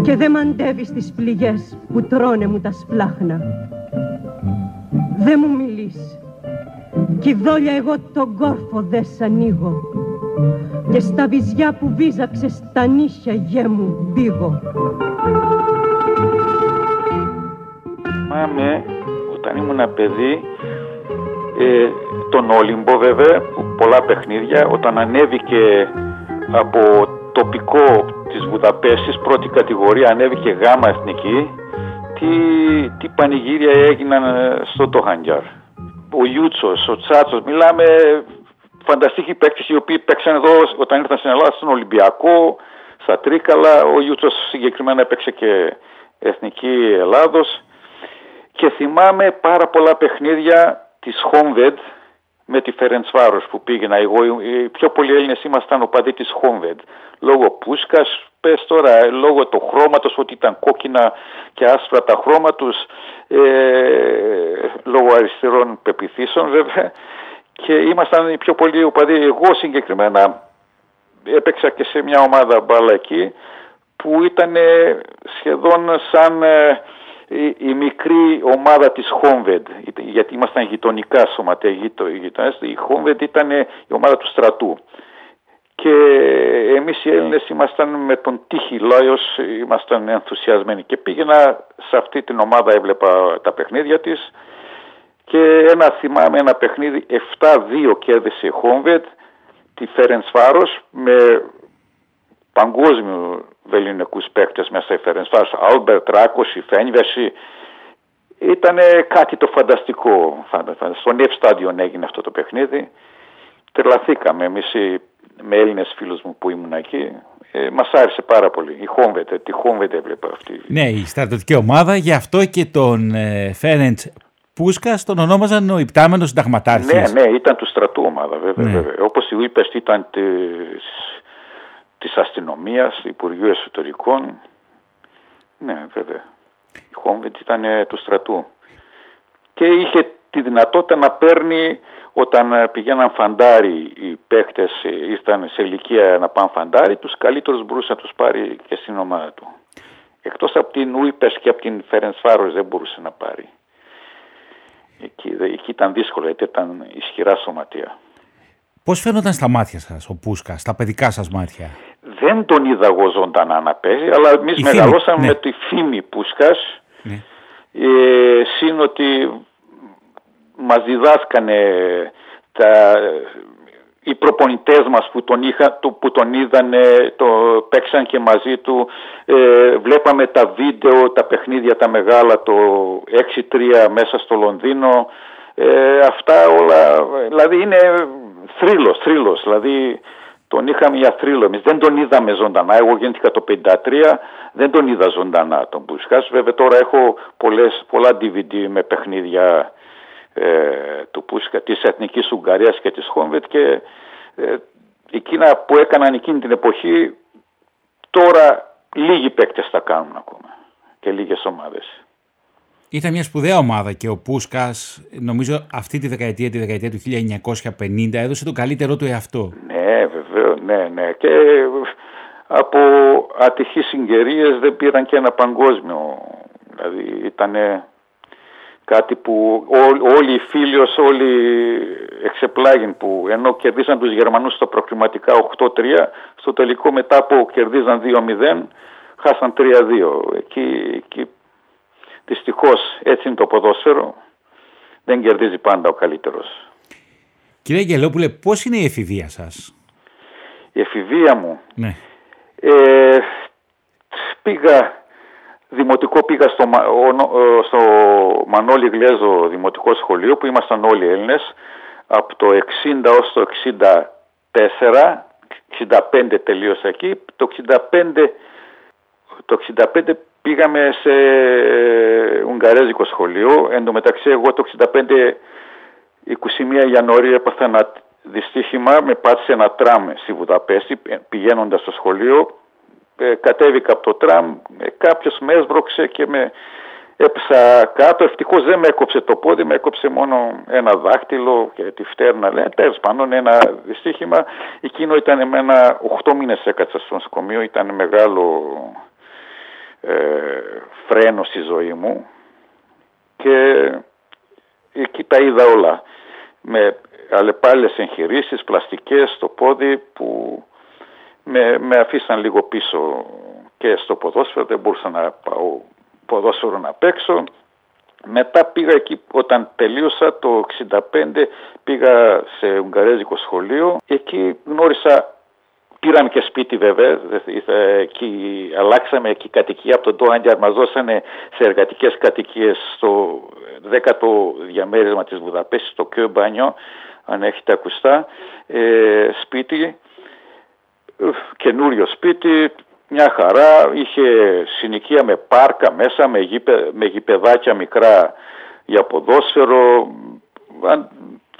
O: και δε μαντεύεις τις πληγές που τρώνε μου τα σπλάχνα. Δε μου μιλείς κι δόλια εγώ τον κόρφο δε σ' ανοίγω και στα βυζιά που βίζαξε στα νύχια γέ μου μπήγω.
M: Θυμάμαι όταν ήμουν παιδί ε, τον Όλυμπο βέβαια, πολλά παιχνίδια, όταν ανέβηκε από τοπικό της Βουδαπέστης, πρώτη κατηγορία, ανέβηκε γάμα εθνική, τι, τι πανηγύρια έγιναν ε, στο Τοχανγκιάρ. Ο Ιούτσος, ο Τσάτσος, μιλάμε φανταστικοί παίκτες οι οποίοι παίξαν εδώ όταν ήρθαν στην Ελλάδα στον Ολυμπιακό, στα Τρίκαλα, ο Ιούτσος συγκεκριμένα έπαιξε και Εθνική Ελλάδος. Και θυμάμαι πάρα πολλά παιχνίδια της Χόμβεντ με τη Φερεντσβάρος που πήγαινα εγώ, οι πιο πολλοί Έλληνες ήμασταν οπαδοί της Χόμβεντ. Λόγω Πούσκας, πες τώρα, λόγω του χρώματος ότι ήταν κόκκινα και άσπρα τα χρώμα τους, ε, λόγω αριστερών πεπιθήσεων βέβαια. Και ήμασταν οι πιο πολλοί οπαδοί, εγώ συγκεκριμένα έπαιξα και σε μια ομάδα μπάλα εκεί που ήταν σχεδόν σαν ε, η, μικρή ομάδα της Χόμβεντ, γιατί ήμασταν γειτονικά σωματεία γειτονές, η Χόμβεντ ήταν η ομάδα του στρατού. Και εμείς οι Έλληνες ήμασταν με τον Τύχη Λάιος, ήμασταν ενθουσιασμένοι και πήγαινα σε αυτή την ομάδα, έβλεπα τα παιχνίδια της και ένα θυμάμαι ένα παιχνίδι 7-2 κέρδισε η Χόμβεντ, τη Φέρενς Φάρος με παγκόσμιο βεληνικούς παίκτες μέσα η Φερενσφάς, Άλμπερτ, Ράκος, η Φένιβεση. Ήταν κάτι το φανταστικό. Στο Νιεφ Στάντιον έγινε αυτό το παιχνίδι. Τρελαθήκαμε εμείς με Έλληνες φίλους μου που ήμουν εκεί. Ε, μας άρεσε πάρα πολύ. Η Χόμβετε, τη Χόμβετε έβλεπα αυτή.
B: Ναι, η στρατιωτική ομάδα, γι' αυτό και τον ε, Φέρεντς Πούσκα τον ονόμαζαν ο υπτάμενος συνταγματάρχης.
M: Ναι, ναι, ήταν του στρατού ομάδα βέβαια. Ναι. βέβαια. Όπως η είπες ήταν της της αστυνομίας, Υπουργείου Εσωτερικών. Ναι, βέβαια. Η Χόμβιτ ήταν ε, του στρατού. Και είχε τη δυνατότητα να παίρνει όταν ε, πηγαίναν φαντάρι οι παίχτες, ε, ήρθαν σε ηλικία να πάνε φαντάρι, τους καλύτερους μπορούσε να τους πάρει και στην ομάδα του. Εκτός από την Ούιπες και από την Φάρος δεν μπορούσε να πάρει. Εκεί, εκεί ήταν δύσκολο γιατί ήταν ισχυρά σωματεία.
B: Πώς φαίνονταν στα μάτια σας ο Πούσκα, στα παιδικά σας μάτια;
M: Δεν τον είδα εγώ ζωντανά να παίζει, αλλά εμείς μεγαλώσαμε ναι. με τη φήμη Πούσκας. Ναι. Ε, συν ότι μας διδάσκανε τα, οι προπονητές μας που τον, είχα, που τον είδανε, το παίξαν και μαζί του. Ε, βλέπαμε τα βίντεο, τα παιχνίδια τα μεγάλα, το 6-3 μέσα στο Λονδίνο. Ε, αυτά όλα, δηλαδή είναι θρύλος, θρύλος, δηλαδή τον είχαμε για θρύλο. Εμείς, δεν τον είδαμε ζωντανά, εγώ γεννήθηκα το 53, δεν τον είδα ζωντανά τον Μπουσκάς, βέβαια τώρα έχω πολλές, πολλά DVD με παιχνίδια ε, του Πούσκα, της Εθνικής Ουγγαρίας και της Χόμβετ και ε, εκείνα που έκαναν εκείνη την εποχή τώρα λίγοι παίκτες τα κάνουν ακόμα και λίγες ομάδες.
B: Ήταν μια σπουδαία ομάδα και ο Πούσκας νομίζω αυτή τη δεκαετία, τη δεκαετία του 1950 έδωσε το καλύτερό του εαυτό.
M: Ναι βεβαίως, ναι, ναι. Και από ατυχείς συγκαιρίες δεν πήραν και ένα παγκόσμιο. Δηλαδή ήταν κάτι που όλοι οι φίλοι όλοι εξεπλάγιν που ενώ κερδίσαν τους Γερμανούς στα προκριματικά 8-3 στο τελικό μετά που κερδίζαν 2-0 χάσαν 3-2 εκεί, εκεί δυστυχώς έτσι είναι το ποδόσφαιρο. Δεν κερδίζει πάντα ο καλύτερος.
B: Κύριε Γελόπουλε πώς είναι η εφηβεία σας;
M: Η εφηβεία μου.
B: Ναι.
M: ε, πήγα Δημοτικό πήγα στο, στο Μανώλη Γλέζο Δημοτικό Σχολείο που ήμασταν όλοι Έλληνες από το 60 ως το 64, 65 τελείωσα εκεί, το 65, το 65 πήγαμε σε Ουγγαρέζικο σχολείο, εν τω μεταξύ εγώ το 65 21 Ιανουαρίου έπαθα ένα δυστύχημα, με πάτησε ένα τραμ στη Βουδαπέστη πηγαίνοντας στο σχολείο, ε, κατέβηκα από το τραμ, ε, κάποιος με έσβρωξε και με έπεσα κάτω. Ευτυχώς δεν με έκοψε το πόδι, με έκοψε μόνο ένα δάχτυλο και τη φτέρνα. Λέει, τέλος πάντων ένα δυστύχημα. Εκείνο ήταν με ένα 8 μήνες έκατσα στο νοσοκομείο, ήταν μεγάλο ε, φρένο στη ζωή μου και εκεί τα είδα όλα. Με αλλεπάλληλες εγχειρήσεις, πλαστικές στο πόδι που με, με αφήσαν λίγο πίσω και στο ποδόσφαιρο, δεν μπορούσα να πάω ποδόσφαιρο να παίξω. Μετά πήγα εκεί όταν τελείωσα το 65 πήγα σε Ουγγαρέζικο σχολείο. Εκεί γνώρισα, πήραμε και σπίτι βέβαια, εκεί, αλλάξαμε εκεί κατοικία. Από τον Τόαντιαρ, μας δώσανε σε εργατικές κατοικίες στο 10ο διαμέρισμα της Βουδαπέστης, στο Κιόμπανιο, αν έχετε ακουστά, ε, σπίτι καινούριο σπίτι, μια χαρά, είχε συνοικία με πάρκα μέσα, με, γήπε, με γηπεδάκια μικρά για ποδόσφαιρο,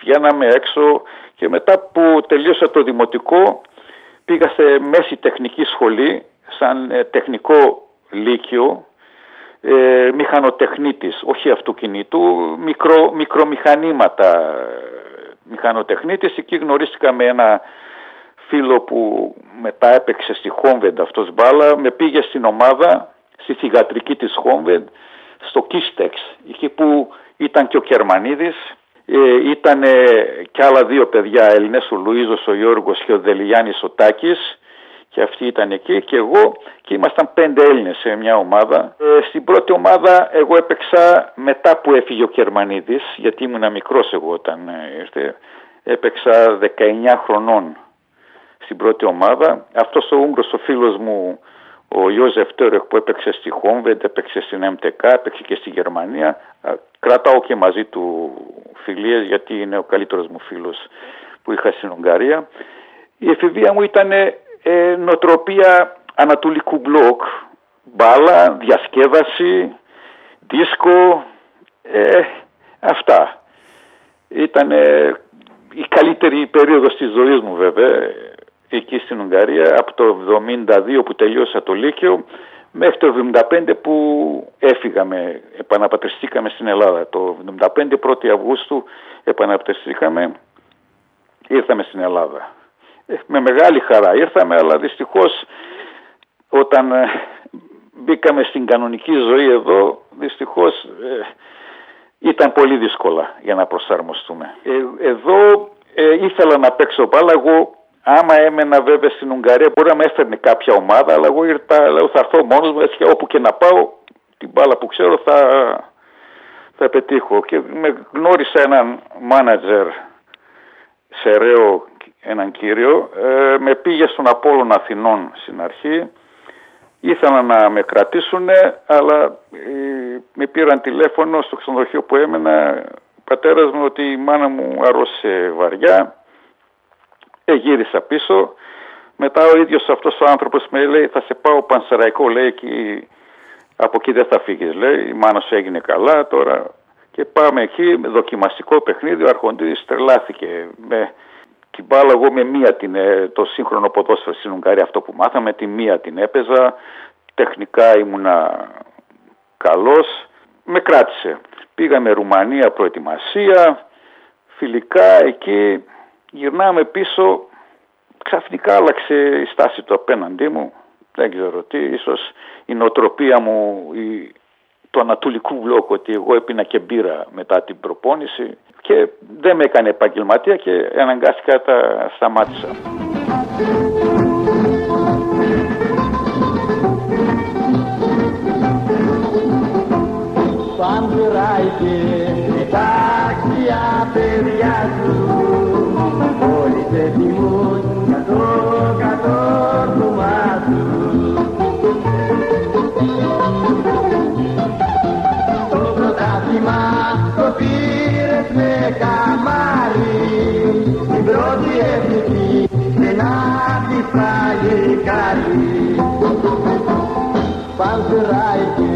M: βγαίναμε έξω και μετά που τελείωσα το δημοτικό πήγα σε μέση τεχνική σχολή σαν ε, τεχνικό λύκειο ε, μηχανοτεχνίτης, όχι αυτοκινήτου, μικρο, μικρομηχανήματα ε, μηχανοτεχνίτης. Εκεί γνωρίστηκα με ένα φίλο που μετά έπαιξε στη Χόμβεντ αυτός μπάλα, με πήγε στην ομάδα, στη θηγατρική της Χόμβεντ, στο Κίστεξ, εκεί που ήταν και ο Κερμανίδης, ε, ήταν και άλλα δύο παιδιά Έλληνες, ο Λουίζος, ο Γιώργος και ο Δελιγιάννης ο Τάκης, και αυτοί ήταν εκεί και εγώ και ήμασταν πέντε Έλληνες σε μια ομάδα. Ε, στην πρώτη ομάδα εγώ έπαιξα μετά που έφυγε ο Κερμανίδης, γιατί ήμουν μικρός εγώ όταν ε, ήρθε, έπαιξα 19 χρονών στην πρώτη ομάδα. Αυτός ο Ούγγρος ο φίλος μου ο Ιώζεφ Τέρεχ που έπαιξε στη Χόμβεντ, έπαιξε στην MTK, έπαιξε και στη Γερμανία. Κρατάω και μαζί του φιλίες γιατί είναι ο καλύτερος μου φίλος που είχα στην Ουγγαρία. Η εφηβεία μου ήταν ε, νοτροπία ανατολικού μπλοκ, μπάλα, διασκέδαση, δίσκο, ε, αυτά. Ήταν η καλύτερη περίοδος της ζωής μου βέβαια εκεί στην Ουγγαρία από το 72 που τελείωσα το Λύκειο μέχρι το 75 που έφυγαμε, επαναπατριστήκαμε στην Ελλάδα. Το 75 1η Αυγούστου επαναπατριστήκαμε, ήρθαμε στην Ελλάδα. Ε, με μεγάλη χαρά ήρθαμε, αλλά δυστυχώς όταν ε, μπήκαμε στην κανονική ζωή εδώ, δυστυχώς ε, ήταν πολύ δύσκολα για να προσαρμοστούμε. εδώ ήθελα να παίξω μπάλα, εγώ Άμα έμενα βέβαια στην Ουγγαρία μπορεί να με έφερνε κάποια ομάδα, αλλά εγώ ήρθα, λέω θα έρθω μόνος μου, έτσι, όπου και να πάω, την μπάλα που ξέρω θα, θα πετύχω. Και με γνώρισα έναν μάνατζερ σε Ρέο, έναν κύριο, ε, με πήγε στον Απόλλων Αθηνών στην αρχή, ήθελαν να με κρατήσουν, αλλά ε, με πήραν τηλέφωνο στο ξενοδοχείο που έμενα, ο πατέρας μου ότι η μάνα μου αρρώσε βαριά, ε, γύρισα πίσω. Μετά ο ίδιος αυτός ο άνθρωπος με λέει θα σε πάω πανσεραϊκό λέει και από εκεί δεν θα φύγεις λέει. Η μάνα σου έγινε καλά τώρα Και πάμε εκεί, με δοκιμαστικό παιχνίδι, ο Αρχοντήρης τρελάθηκε με την μπάλα. Εγώ με μία την, ε, το σύγχρονο ποδόσφαιρο στην Ουγγαρία αυτό που μάθαμε, τη μία την έπαιζα, τεχνικά ήμουνα καλός, με κράτησε. Πήγαμε Ρουμανία προετοιμασία, φιλικά εκεί γυρνάμε πίσω, ξαφνικά άλλαξε η στάση του απέναντί μου, δεν ξέρω τι, ίσως η νοοτροπία μου, η, του Ανατολικού Μπλοκ ότι εγώ έπινα και μπύρα μετά την προπόνηση και δεν με έκανε επαγγελματία και αναγκάστηκα τα σταμάτησα. Panzereike,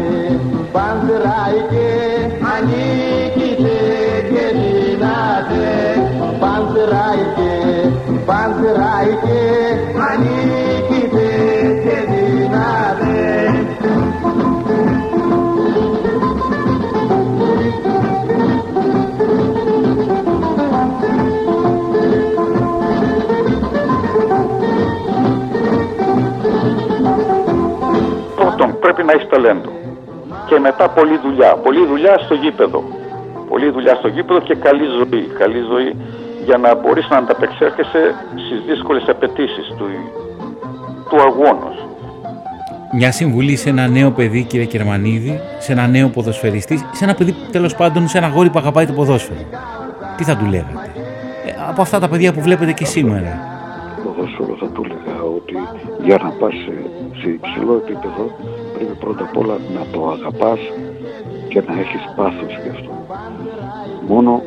M: Panzereike. Πρέπει να έχεις ταλέντο. Και μετά πολλή δουλειά. Πολλή δουλειά στο γήπεδο. Πολλή δουλειά στο γήπεδο και καλή ζωή. Καλή ζωή για να μπορείς να ανταπεξέρχεσαι στις δύσκολες απαιτήσεις του, του αγώνος.
B: Μια συμβουλή σε ένα νέο παιδί, κύριε Κερμανίδη, σε ένα νέο ποδοσφαιριστή, σε ένα παιδί τέλος πάντων, σε ένα γόρι που αγαπάει το ποδόσφαιρο. Τι θα του λέγατε, ε, από αυτά τα παιδιά που βλέπετε και σήμερα.
C: Το ποδόσφαιρο θα του έλεγα ότι για να πας σε, σε υψηλό επίπεδο πρέπει πρώτα απ' όλα να το αγαπάς και να έχεις πάθος γι' αυτό. Μόνο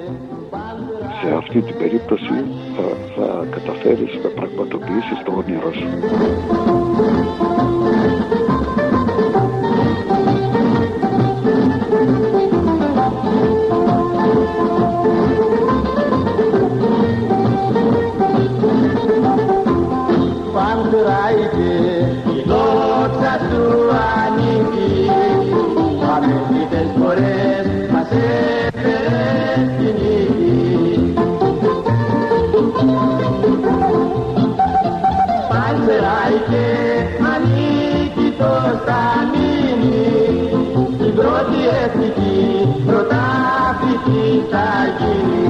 C: σε αυτή την περίπτωση θα, θα καταφέρεις να πραγματοποιήσεις το όνειρό σου.
P: Πρώτη